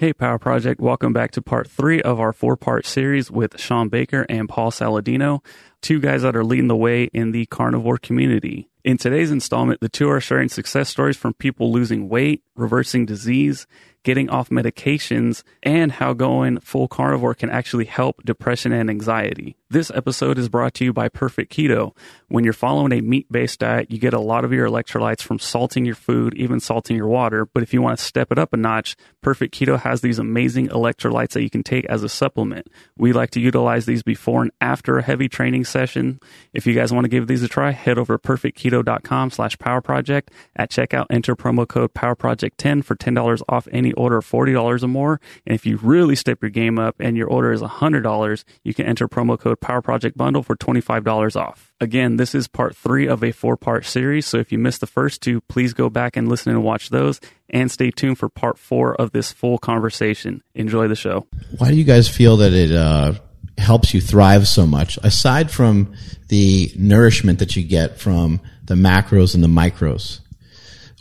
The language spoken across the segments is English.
Hey, Power Project, welcome back to part three of our four part series with Shawn Baker and Paul Saladino, two guys that are leading the way in the carnivore community. In today's installment, the two are sharing success stories from people losing weight, reversing disease, getting off medications, and how going full carnivore can actually help depression and anxiety. This episode is brought to you by Perfect Keto. When you're following a meat based diet, you get a lot of your electrolytes from salting your food, even salting your water. But if you want to step it up a notch, Perfect Keto has these amazing electrolytes that you can take as a supplement. We like to utilize these before and after a heavy training session. If you guys want to give these a try, head over to perfectketo.com slash power project. At checkout, enter promo code power project 10 for $10 off any order of $40 or more. And if you really step your game up and your order is $100, you can enter promo code Power Project Bundle for $25 off. Again, this is part three of a four part series. So if you missed the first two, please go back and listen and watch those and stay tuned for part four of this full conversation. Enjoy the show. Why do you guys feel that it uh, helps you thrive so much? Aside from the nourishment that you get from the macros and the micros,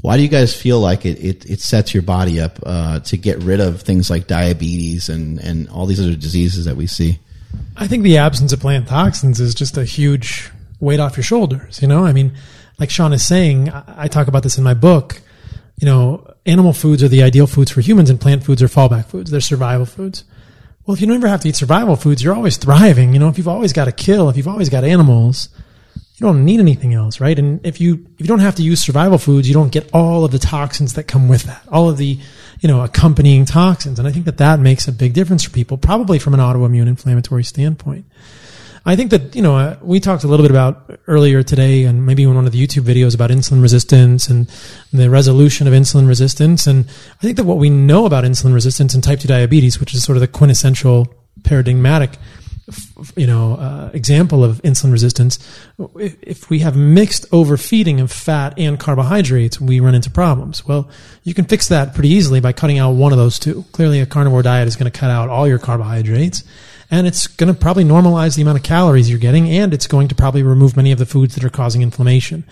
why do you guys feel like it, it, it sets your body up uh, to get rid of things like diabetes and, and all these other diseases that we see? I think the absence of plant toxins is just a huge weight off your shoulders. You know, I mean, like Shawn is saying, I talk about this in my book. You know, animal foods are the ideal foods for humans, and plant foods are fallback foods. They're survival foods. Well, if you never have to eat survival foods, you're always thriving. You know, if you've always got to kill, if you've always got animals, you don't need anything else, right? And if you if you don't have to use survival foods, you don't get all of the toxins that come with that, all of the you know accompanying toxins. And I think that that makes a big difference for people, probably from an autoimmune inflammatory standpoint. I think that you know uh, we talked a little bit about earlier today, and maybe in one of the YouTube videos about insulin resistance and the resolution of insulin resistance. And I think that what we know about insulin resistance and type two diabetes, which is sort of the quintessential paradigmatic you know uh, example of insulin resistance if we have mixed overfeeding of fat and carbohydrates we run into problems. Well you can fix that pretty easily by cutting out one of those two. Clearly a carnivore diet is going to cut out all your carbohydrates and it's going to probably normalize the amount of calories you're getting and it's going to probably remove many of the foods that are causing inflammation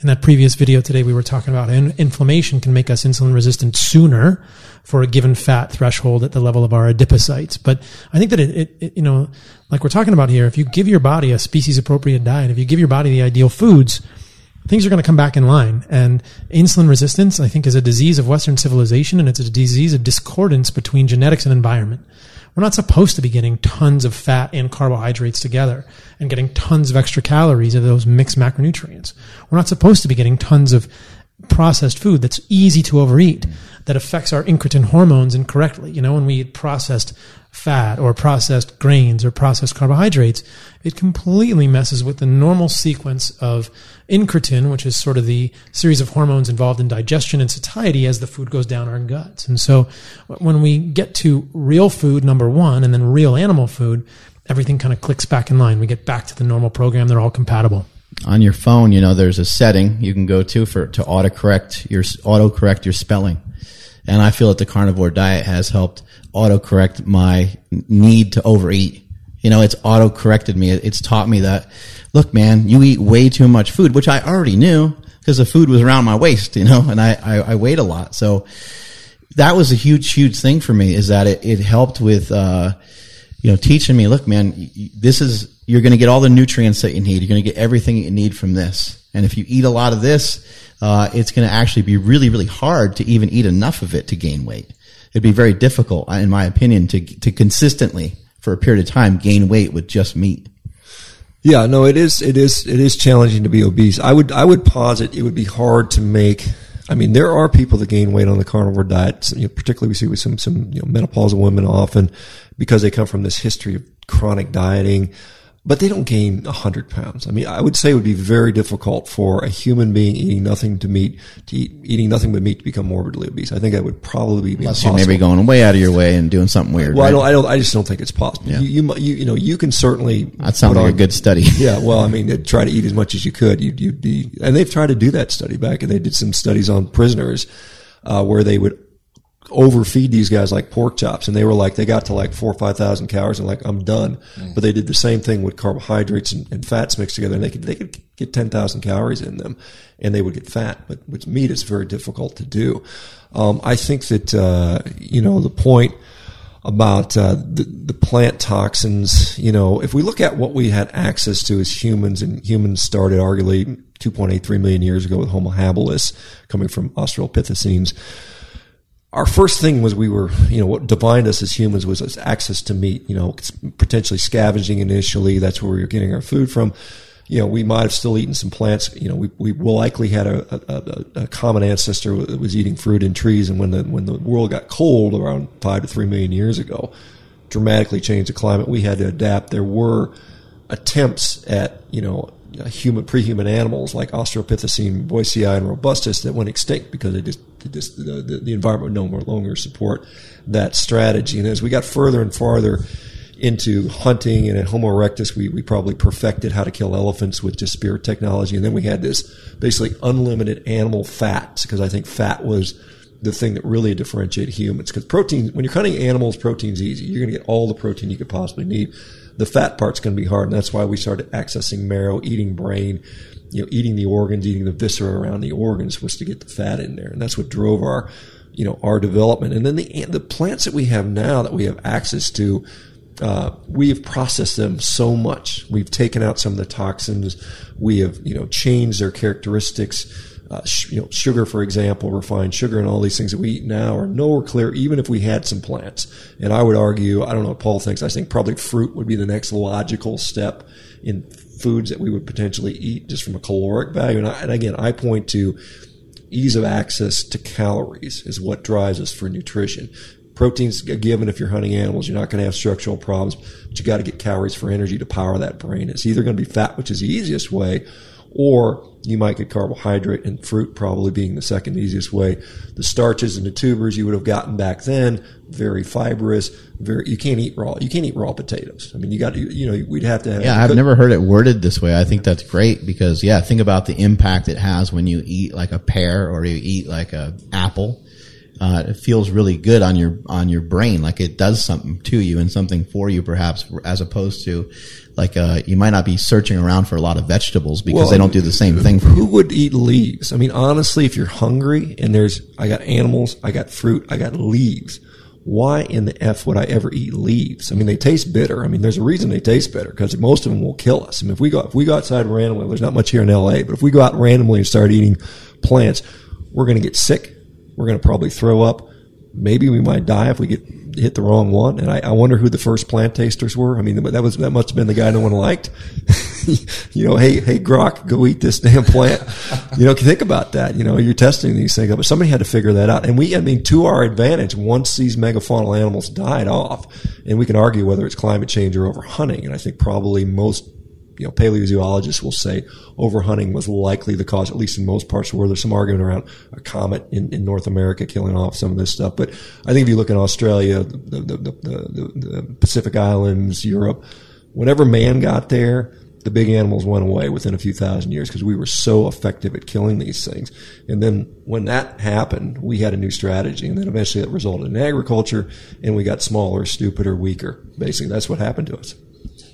in that previous video today we were talking about in- inflammation can make us insulin resistant sooner for a given fat threshold at the level of our adipocytes but i think that it, it, it you know like we're talking about here if you give your body a species appropriate diet if you give your body the ideal foods things are going to come back in line. And insulin resistance, I think, is a disease of Western civilization, and it's a disease of discordance between genetics and environment. We're not supposed to be getting tons of fat and carbohydrates together and getting tons of extra calories of those mixed macronutrients. We're not supposed to be getting tons of processed food that's easy to overeat that affects our incretin hormones incorrectly. You know, when we eat processed fat or processed grains or processed carbohydrates, it completely messes with the normal sequence of incretin, which is sort of the series of hormones involved in digestion and satiety as the food goes down our guts. And so when we get to real food, number one, and then real animal food, everything kind of clicks back in line. We get back to the normal program. They're all compatible on your phone, you know, there's a setting you can go to for to autocorrect your autocorrect your spelling. And I feel that the carnivore diet has helped autocorrect my need to overeat. You know, it's auto corrected me. It's taught me that, look, man, you eat way too much food, which I already knew because the food was around my waist, you know, and I, I, I weighed a lot. So that was a huge, huge thing for me is that it, it helped with, uh, you know, teaching me, look, man, this is, you're going to get all the nutrients that you need. You're going to get everything you need from this. And if you eat a lot of this, uh, it's going to actually be really, really hard to even eat enough of it to gain weight it'd be very difficult, uh, in my opinion, to to consistently for a period of time gain weight with just meat. Yeah, no, it is it is it is challenging to be obese. I would I would posit it would be hard to make. I mean, there are people that gain weight on the carnivore diet. You know, particularly, we see with some some you know, menopausal women often because they come from this history of chronic dieting but they don't gain 100 pounds. I mean, I would say it would be very difficult for a human being eating nothing to meat, to eat, eating nothing but meat to become morbidly obese. I think that would probably be Unless impossible. you're maybe going way out of your way and doing something weird. Well, right? I don't, I don't, I just don't think it's possible. Yeah. You, you, you, you know, you can certainly. That sounds like on- a good study. Yeah, well, I mean, try to eat as much as you could. You'd, you'd be, and they've tried to do that study back, and they did some studies on prisoners, uh, where they would overfeed these guys like pork chops, and they were like they got to like four or five thousand calories, and like I'm done. Mm. But they did the same thing with carbohydrates and, and, fats mixed together, and they could they could get ten thousand calories in them, and they would get fat. But with meat, it's very difficult to do. Um, I think that uh, you know the point about uh, the, the, plant toxins. You know, if we look at what we had access to as humans, and humans started arguably 2.83 million years ago with Homo habilis coming from Australopithecines our first thing was we were, you know, what defined us as humans was access to meat, you know, potentially scavenging initially. That's where we were getting our food from. You know, we might have still eaten some plants. You know, we, we likely had a, a, a common ancestor that was eating fruit and trees. And when the, when the world got cold around five to three million years ago, dramatically changed the climate, we had to adapt. There were attempts at, you know, Uh, human pre-human animals like Australopithecine, boisei, and robustus that went extinct because they just, just the, the, the, environment no more longer support that strategy. And as we got further and farther into hunting and at Homo erectus, we, we probably perfected how to kill elephants with just spirit technology. And then we had this basically unlimited animal fats because I think fat was the thing that really differentiated humans. Because protein, when you're cutting animals, protein's easy. You're going to get all the protein you could possibly need the fat part's going to be hard, and that's why we started accessing marrow, eating brain, you know, eating the organs, eating the viscera around the organs was to get the fat in there, and that's what drove our, you know, our development. And then the the plants that we have now that we have access to. Uh, we have processed them so much. We've taken out some of the toxins. We have, you know, changed their characteristics uh, sh- you know, sugar, for example, refined sugar, and all these things that we eat now are nowhere clear, even if we had some plants. And I would argue, I don't know what Paul thinks. I think probably fruit would be the next logical step in foods that we would potentially eat just from a caloric value. And, I, and again, I point to ease of access to calories is what drives us for nutrition. Protein's a given if you're hunting animals. You're not going to have structural problems, but you got to get calories for energy to power that brain. It's either going to be fat, which is the easiest way, or you might get carbohydrate and fruit probably being the second easiest way. The starches and the tubers you would have gotten back then, very fibrous, very, you can't eat raw, you can't eat raw potatoes. I mean, you got to, you know, we'd have to have. Yeah, I've never heard it worded this way. I think that's great because, yeah, think about the impact it has when you eat like a pear or you eat like a apple uh, it feels really good on your on your brain, like it does something to you and something for you, perhaps, as opposed to like uh, you might not be searching around for a lot of vegetables because well, they don't do the same thing for who you. would eat leaves? I mean, honestly, if you're hungry and there's I got animals, I got fruit, I got leaves. Why in the f would I ever eat leaves? I mean, they taste bitter. I mean, there's a reason they taste bitter because most of them will kill us. I mean, if we go if we go outside randomly, there's not much here in L.A., but if we go out randomly and start eating plants, we're going to get sick. We're going to probably throw up maybe we might die if we get hit the wrong one. And I, I wonder who the first plant tasters were. I mean, that was that must have been the guy no one liked. you know, hey, hey, Grok, go eat this damn plant. you know, think about that. You know, you're testing these things, but somebody had to figure that out. And we, I mean, to our advantage, once these megafaunal animals died off, and we can argue whether it's climate change or over hunting, and I think probably most you know, paleozoologists will say overhunting was likely the cause, at least in most parts of the world. There's some argument around a comet in, in North America killing off some of this stuff. But I think if you look in Australia, the, the, the, the Pacific Islands, Europe, whenever man got there, the big animals went away within a few thousand years because we were so effective at killing these things. And then when that happened, we had a new strategy. And then eventually it resulted in agriculture and we got smaller, stupider, weaker. Basically, that's what happened to us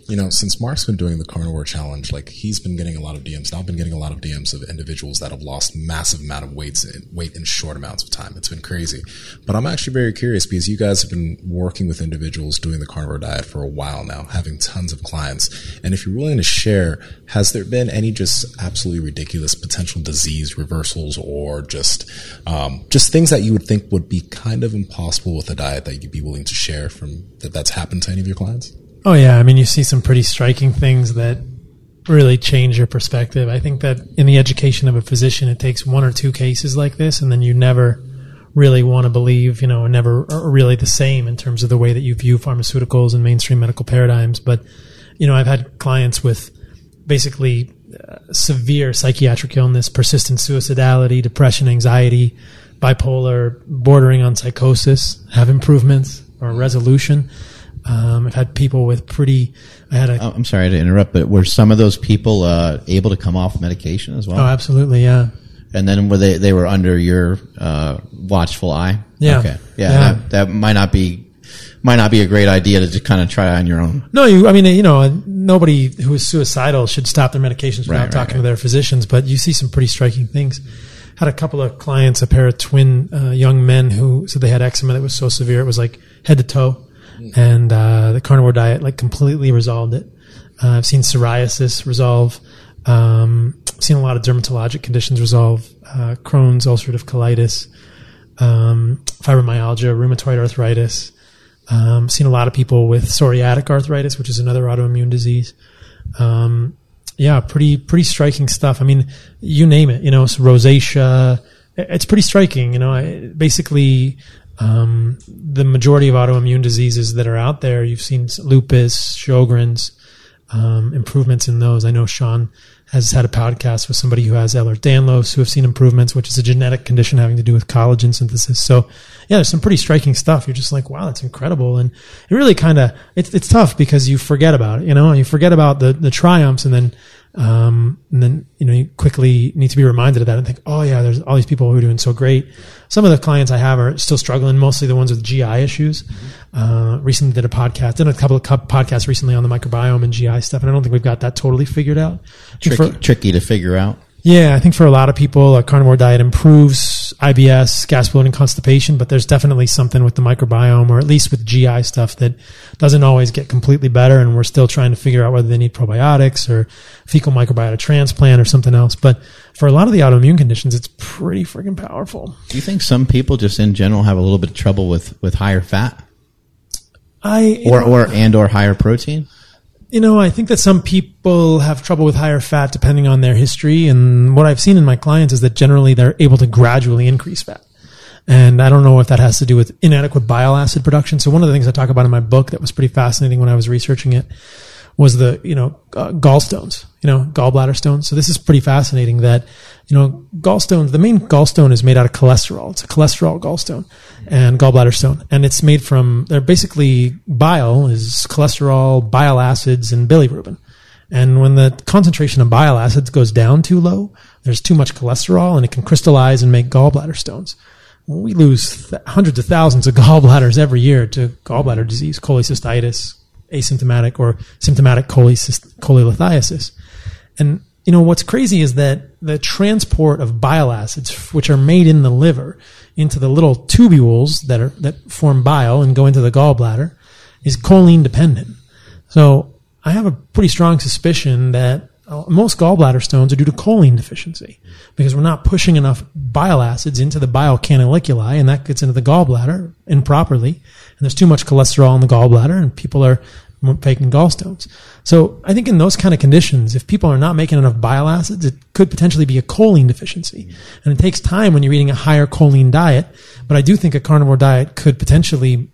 you know, since Mark's been doing the carnivore challenge, like he's been getting a lot of DMs. Now I've been getting a lot of DMs of individuals that have lost massive amount of weights in, weight in short amounts of time. It's been crazy. But I'm actually very curious because you guys have been working with individuals doing the carnivore diet for a while now, having tons of clients. And if you're willing to share, has there been any just absolutely ridiculous potential disease reversals or just um, just things that you would think would be kind of impossible with a diet that you'd be willing to share from that that's happened to any of your clients? Oh yeah, I mean you see some pretty striking things that really change your perspective. I think that in the education of a physician, it takes one or two cases like this, and then you never really want to believe, you know, never are really the same in terms of the way that you view pharmaceuticals and mainstream medical paradigms. But you know, I've had clients with basically uh, severe psychiatric illness, persistent suicidality, depression, anxiety, bipolar, bordering on psychosis, have improvements or resolution. Um, I've had people with pretty. I had a. Oh, I'm sorry to interrupt, but were some of those people uh, able to come off medication as well? Oh, absolutely, yeah. And then were they they were under your uh, watchful eye? Yeah. Okay. Yeah. Yeah. That, that might not be might not be a great idea to just kind of try on your own. No, you. I mean, you know, nobody who is suicidal should stop their medications without Right, right, talking right. to their physicians. But you see some pretty striking things. Had a couple of clients, a pair of twin uh, young men who said they had eczema that was so severe it was like head to toe, and uh, the carnivore diet like completely resolved it. Uh, I've seen psoriasis resolve. Um, seen a lot of dermatologic conditions resolve. Uh, Crohn's, ulcerative colitis, um, fibromyalgia, rheumatoid arthritis. Um, seen a lot of people with psoriatic arthritis, which is another autoimmune disease. Um, yeah, pretty pretty striking stuff. I mean, you name it. You know, rosacea. It's pretty striking. You know, I, basically, um, the majority of autoimmune diseases that are out there, you've seen lupus, Sjogren's, um, improvements in those. I know Shawn has had a podcast with somebody who has Ehlers-Danlos who have seen improvements, which is a genetic condition having to do with collagen synthesis. So yeah, there's some pretty striking stuff. You're just like, wow, that's incredible. And it really kind of, it's, it's tough because you forget about it, you know, you forget about the, the triumphs and then, um, and then, you know, you quickly need to be reminded of that and think, oh yeah, there's all these people who are doing so great. Some of the clients I have are still struggling, mostly the ones with GI issues. Uh, recently did a podcast, did a couple of podcasts recently on the microbiome and GI stuff. And I don't think we've got that totally figured out. Tricky, for- tricky to figure out. Yeah, I think for a lot of people, a carnivore diet improves IBS, gas bloating, constipation, but there's definitely something with the microbiome, or at least with GI stuff, that doesn't always get completely better. And we're still trying to figure out whether they need probiotics or fecal microbiota transplant or something else. But for a lot of the autoimmune conditions, it's pretty freaking powerful. Do you think some people just in general have a little bit of trouble with, with higher fat I or, or and or higher protein? You know, I think that some people have trouble with higher fat depending on their history. And what I've seen in my clients is that generally they're able to gradually increase fat. And I don't know if that has to do with inadequate bile acid production. So one of the things I talk about in my book that was pretty fascinating when I was researching it was the, you know, uh, gallstones, you know, gallbladder stones. So this is pretty fascinating that, you know, gallstones, the main gallstone is made out of cholesterol. It's a cholesterol gallstone and gallbladder stone. And it's made from, they're basically bile is cholesterol, bile acids, and bilirubin. And when the concentration of bile acids goes down too low, there's too much cholesterol and it can crystallize and make gallbladder stones. We lose th- hundreds of thousands of gallbladders every year to gallbladder disease, cholecystitis, asymptomatic or symptomatic cholecyst- cholelithiasis. And you know what's crazy is that the transport of bile acids, which are made in the liver, into the little tubules that are that form bile and go into the gallbladder, is choline dependent. So I have a pretty strong suspicion that uh, most gallbladder stones are due to choline deficiency because we're not pushing enough bile acids into the bile canaliculi and that gets into the gallbladder improperly. And there's too much cholesterol in the gallbladder and people are faking gallstones. So I think in those kind of conditions, if people are not making enough bile acids, it could potentially be a choline deficiency. And it takes time when you're eating a higher choline diet. But I do think a carnivore diet could potentially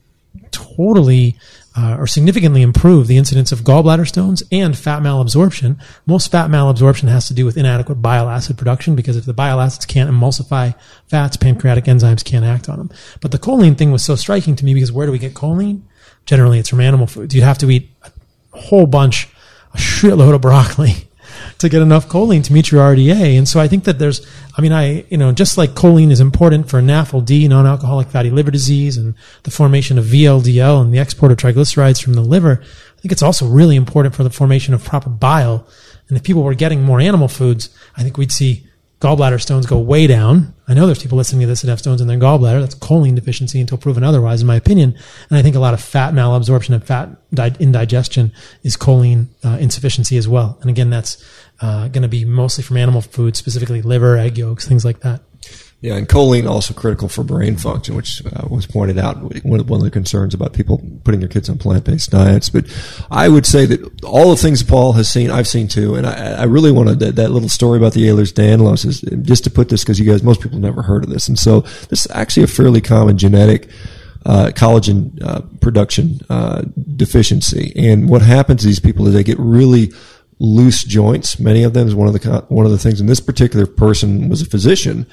totally uh, or significantly improve the incidence of gallbladder stones and fat malabsorption. Most fat malabsorption has to do with inadequate bile acid production because if the bile acids can't emulsify fats, pancreatic enzymes can't act on them. But the choline thing was so striking to me because where do we get choline? Generally, it's from animal foods. You'd have to eat a whole bunch, a shitload of broccoli to get enough choline to meet your RDA. And so I think that there's, I mean, I, you know, just like choline is important for NAFLD, non-alcoholic fatty liver disease and the formation of VLDL and the export of triglycerides from the liver. I think it's also really important for the formation of proper bile. And if people were getting more animal foods, I think we'd see gallbladder stones go way down. I know there's people listening to this that have stones in their gallbladder. That's choline deficiency until proven otherwise, in my opinion. And I think a lot of fat malabsorption and fat indigestion is choline uh, insufficiency as well. And again, that's uh, going to be mostly from animal foods, specifically liver, egg yolks, things like that. Yeah, and choline also critical for brain function, which uh, was pointed out one of, the concerns about people putting their kids on plant-based diets. But I would say that all the things Paul has seen, I've seen too, and I, I really wanted that, that little story about the Ehlers-Danlos is just to put this because you guys, most people never heard of this, and so this is actually a fairly common genetic uh, collagen uh, production uh, deficiency. And what happens to these people is they get really loose joints. Many of them is one of the one of the things. And this particular person was a physician,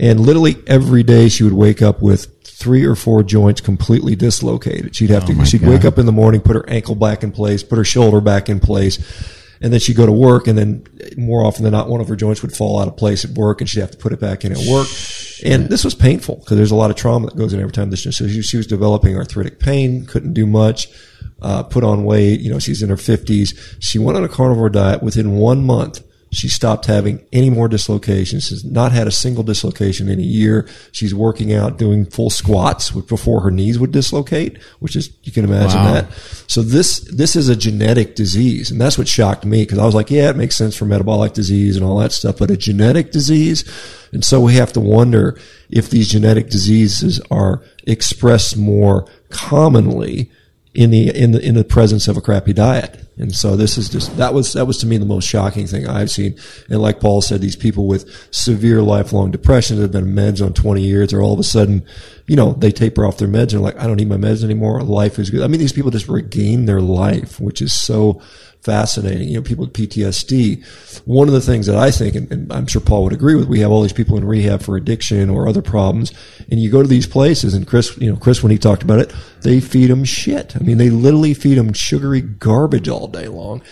and literally every day she would wake up with three or four joints completely dislocated. She'd have Oh to. She'd God. wake up in the morning, put her ankle back in place, put her shoulder back in place. And then she'd go to work, and then more often than not, one of her joints would fall out of place at work, and she'd have to put it back in at work. And this was painful because there's a lot of trauma that goes in every time this. So she, she was developing arthritic pain, couldn't do much, uh, put on weight. You know, she's in her 50s. She went on a carnivore diet within one month. She stopped having any more dislocations. She's not had a single dislocation in a year. She's working out, doing full squats which before her knees would dislocate, which is, you can imagine Wow. that. So this, this is a genetic disease. And that's what shocked me because I was like, yeah, it makes sense for metabolic disease and all that stuff, but a genetic disease. And so we have to wonder if these genetic diseases are expressed more commonly in the in the in the presence of a crappy diet. And so this is just that was that was to me the most shocking thing I've seen. And like Paul said, these people with severe lifelong depression that have been meds on twenty years, or all of a sudden, you know, they taper off their meds and are like, I don't need my meds anymore. Life is good. I mean, these people just regain their life, which is so fascinating. You know, people with PTSD. One of the things that I think, and, and I'm sure Paul would agree with, we have all these people in rehab for addiction or other problems, and you go to these places, and Chris, you know, Chris, when he talked about it, they feed them shit. I mean, they literally feed them sugary garbage all day long.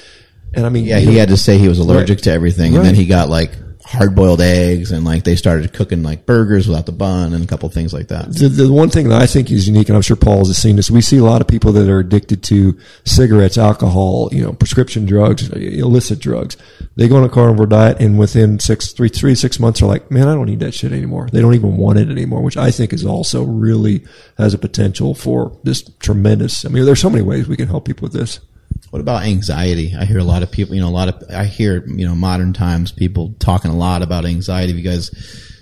And I mean, Yeah, he know, had to say he was allergic Right. to everything, and then he got like hard boiled eggs, and like they started cooking like burgers without the bun, and a couple things like that. the, the one thing that I think is unique, and I'm sure Paul's has seen this, we see a lot of people that are addicted to cigarettes, alcohol, you know, prescription drugs, illicit drugs. They go on a carnivore diet, and within six, three, three, six months, are like, man, I don't need that shit anymore. They don't even want it anymore, which I think is also really has a potential for this tremendous. I mean, there's so many ways we can help people with this. What about anxiety? I hear a lot of people, you know, a lot of, I hear, you know, modern times people talking a lot about anxiety. Have you guys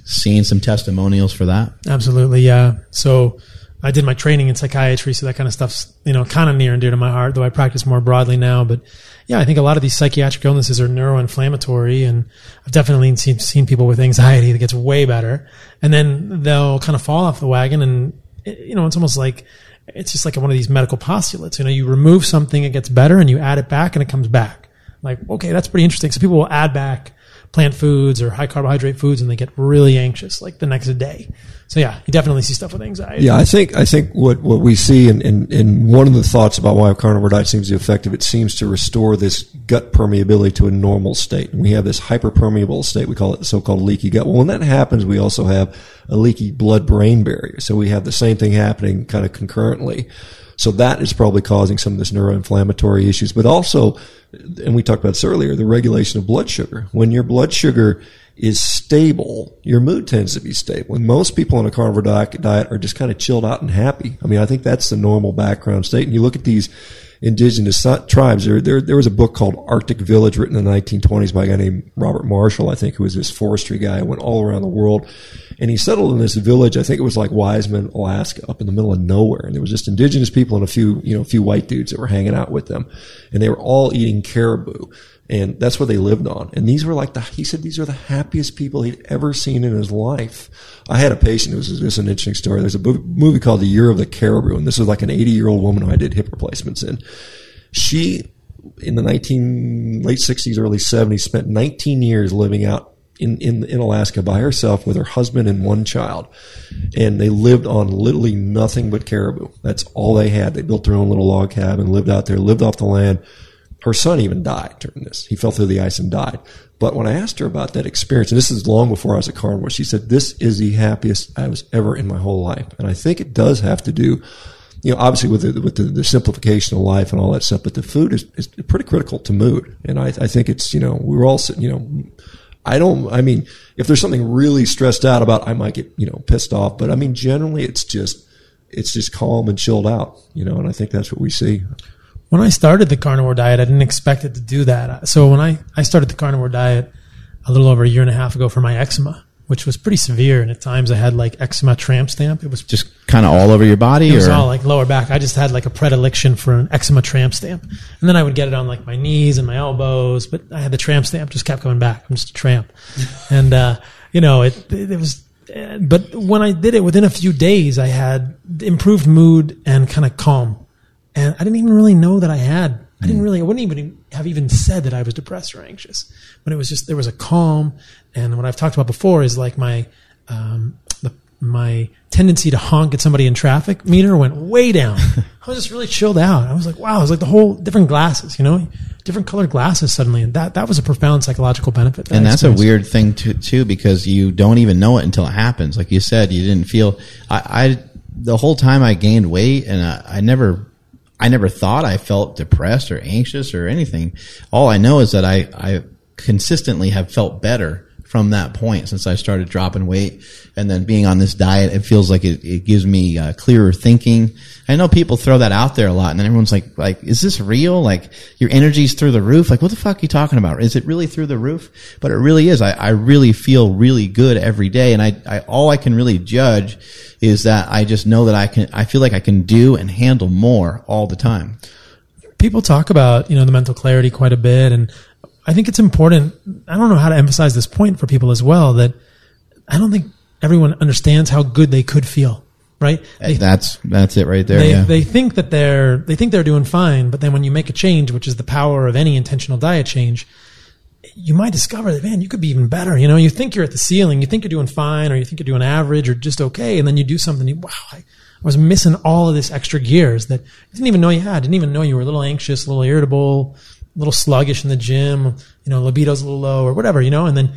seen some testimonials for that? Absolutely, yeah. So I did my training in psychiatry, so that kind of stuff's you know kind of near and dear to my heart. Though I practice more broadly now, but yeah, I think a lot of these psychiatric illnesses are neuroinflammatory, and I've definitely seen seen people with anxiety that gets way better, and then they'll kind of fall off the wagon, and you know it's almost like it's just like one of these medical postulates. You know, you remove something, it gets better, and you add it back, and it comes back. Like, okay, that's pretty interesting. So people will add back plant foods or high carbohydrate foods and they get really anxious like the next day. So yeah, you definitely see stuff with anxiety. Yeah, I think I think what, what we see and in, in, in one of the thoughts about why a carnivore diet seems to be effective, it seems to restore this gut permeability to a normal state. And we have this hyperpermeable state, we call it the so-called leaky gut. Well, when that happens, we also have a leaky blood-brain barrier. So we have the same thing happening kind of concurrently. So that is probably causing some of this neuroinflammatory issues, but also, and we talked about this earlier, the regulation of blood sugar. When your blood sugar is stable, your mood tends to be stable. And most people on a carnivore diet, are just kind of chilled out and happy. I mean, I think that's the normal background state. And you look at these indigenous tribes. There, there, there was a book called Arctic Village written in the 1920s by a guy named Robert Marshall, I think, who was this forestry guy who went all around the world. And he settled in this village. I think it was like Wiseman, Alaska, up in the middle of nowhere. And there was just indigenous people and a few, you know, a few white dudes that were hanging out with them. And they were all eating caribou. And that's what they lived on. And these were like the, he said these are the happiest people he'd ever seen in his life. I had a patient, it was, is an interesting story. There's a movie called The Year of the Caribou. And this was like an 80 year old woman who I did hip replacements in. She, in the 19, late 60s, early 70s, spent 19 years living out in, in, in Alaska by herself with her husband and one child. And they lived on literally nothing but caribou. That's all they had. They built their own little log cabin, lived out there, lived off the land. Her son even died during this. He fell through the ice and died. But when I asked her about that experience, and this is long before I was a carnivore, she said, this is the happiest I was ever in my whole life. And I think it does have to do, you know, obviously with the, with the, the simplification of life and all that stuff, but the food is, is pretty critical to mood. And I, I think it's, you know, we're all, sitting, you know, I don't, I mean, if there's something really stressed out about, I might get, you know, pissed off, but I mean, generally it's just, it's just calm and chilled out, you know, and I think that's what we see. When I started the carnivore diet, I didn't expect it to do that. So when I, I started the carnivore diet a little over a year and a half ago for my eczema, which was pretty severe. And at times I had like eczema tramp stamp. It was just, kind of all over your body, it was all like lower back. I just had like a predilection for an eczema tramp stamp. And then I would get it on like my knees and my elbows, but I had the tramp stamp just kept coming back. I'm just a tramp. and, uh, you know, it, it, it was, but when I did it within a few days, I had improved mood and kind of calm. And I didn't even really know that I had. I didn't really. I wouldn't even have even said that I was depressed or anxious. But it was just there was a calm, and what I've talked about before is like my um, the, my tendency to honk at somebody in traffic meter went way down. I was just really chilled out. I was like, wow, it was like the whole different glasses. You know, different colored glasses suddenly, and that that was a profound psychological benefit. that and that's a weird thing to, too because you don't even know it until it happens. Like you said, you didn't feel. I, I the whole time I gained weight, and I, I never, I never thought I felt depressed or anxious or anything. All I know is that I, I consistently have felt better from that point since I started dropping weight and then being on this diet. It feels like it, it gives me uh, clearer thinking. I know people throw that out there a lot and then everyone's like, like, is this real? Like your energy's through the roof. Like what the fuck are you talking about? Is it really through the roof? But it really is. I, I really feel really good every day. And I, I, all I can really judge is that I just know that I can, I feel like I can do and handle more all the time. people talk about you know the mental clarity quite a bit and i think it's important i don't know how to emphasize this point for people as well that i don't think everyone understands how good they could feel right they, That's, that's it right there. they, yeah. they think that they're they think they're doing fine but then when you make a change which is the power of any intentional diet change you might discover that man you could be even better you know you think you're at the ceiling you think you're doing fine or you think you're doing average or just okay and then you do something you, wow I, I was missing all of this extra gears that you didn't even know you had didn't even know you were a little anxious a little irritable little sluggish in the gym you know libido's a little low or whatever you know and then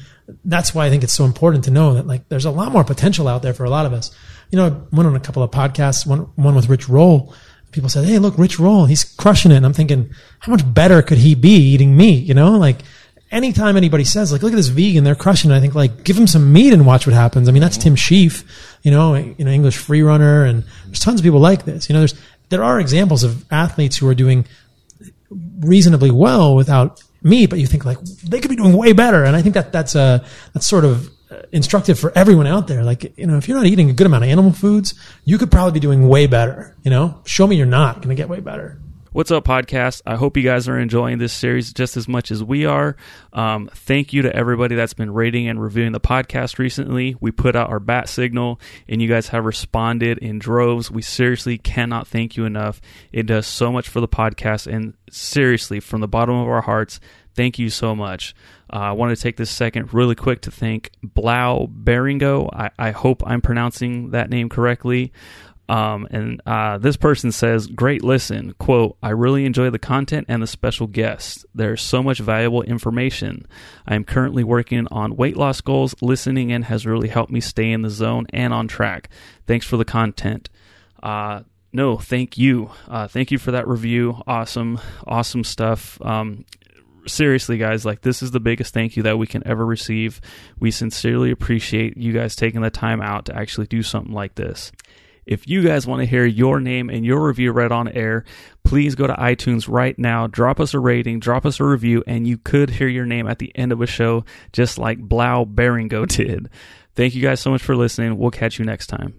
that's why i think it's so important to know that like there's a lot more potential out there for a lot of us. You know i went on a couple of podcasts one one with rich roll people said hey look rich roll he's crushing it. And i'm thinking how much better could he be eating meat you know? Like anytime anybody says like look at this vegan they're crushing it i think like give him some meat and watch what happens. I mean that's tim shieff you know you know english free runner and there's tons of people like this. You know there's there are examples of athletes who are doing reasonably well without meat but you think like they could be doing way better. And i think that that's a, that's sort of uh, instructive for everyone out there. Like you know if you're not eating a good amount of animal foods you could probably be doing way better you know? Show me you're not going to get way better What's up, podcast? I hope you guys are enjoying this series just as much as we are. Um, thank you to everybody that's been rating and reviewing the podcast recently. We put out our bat signal, and you guys have responded in droves. We seriously cannot thank you enough. It does so much for the podcast, and seriously, from the bottom of our hearts, thank you so much. Uh, I want to take this second really quick to thank Blau Beringo. I, I hope I'm pronouncing that name correctly. Um, and uh, this person says, "Great listen." Quote: I really enjoy the content and the special guests. There's so much valuable information. I am currently working on weight loss goals. Listening in has really helped me stay in the zone and on track. Thanks for the content. Uh, no, thank you. Uh, thank you for that review. Awesome, awesome stuff. Um, seriously, guys, like this is the biggest thank you that we can ever receive. We sincerely appreciate you guys taking the time out to actually do something like this. If you guys want to hear your name and your review read on air, please go to iTunes right now, drop us a rating, drop us a review, and you could hear your name at the end of a show, just like Blau Beringo did. Thank you guys so much for listening. We'll catch you next time.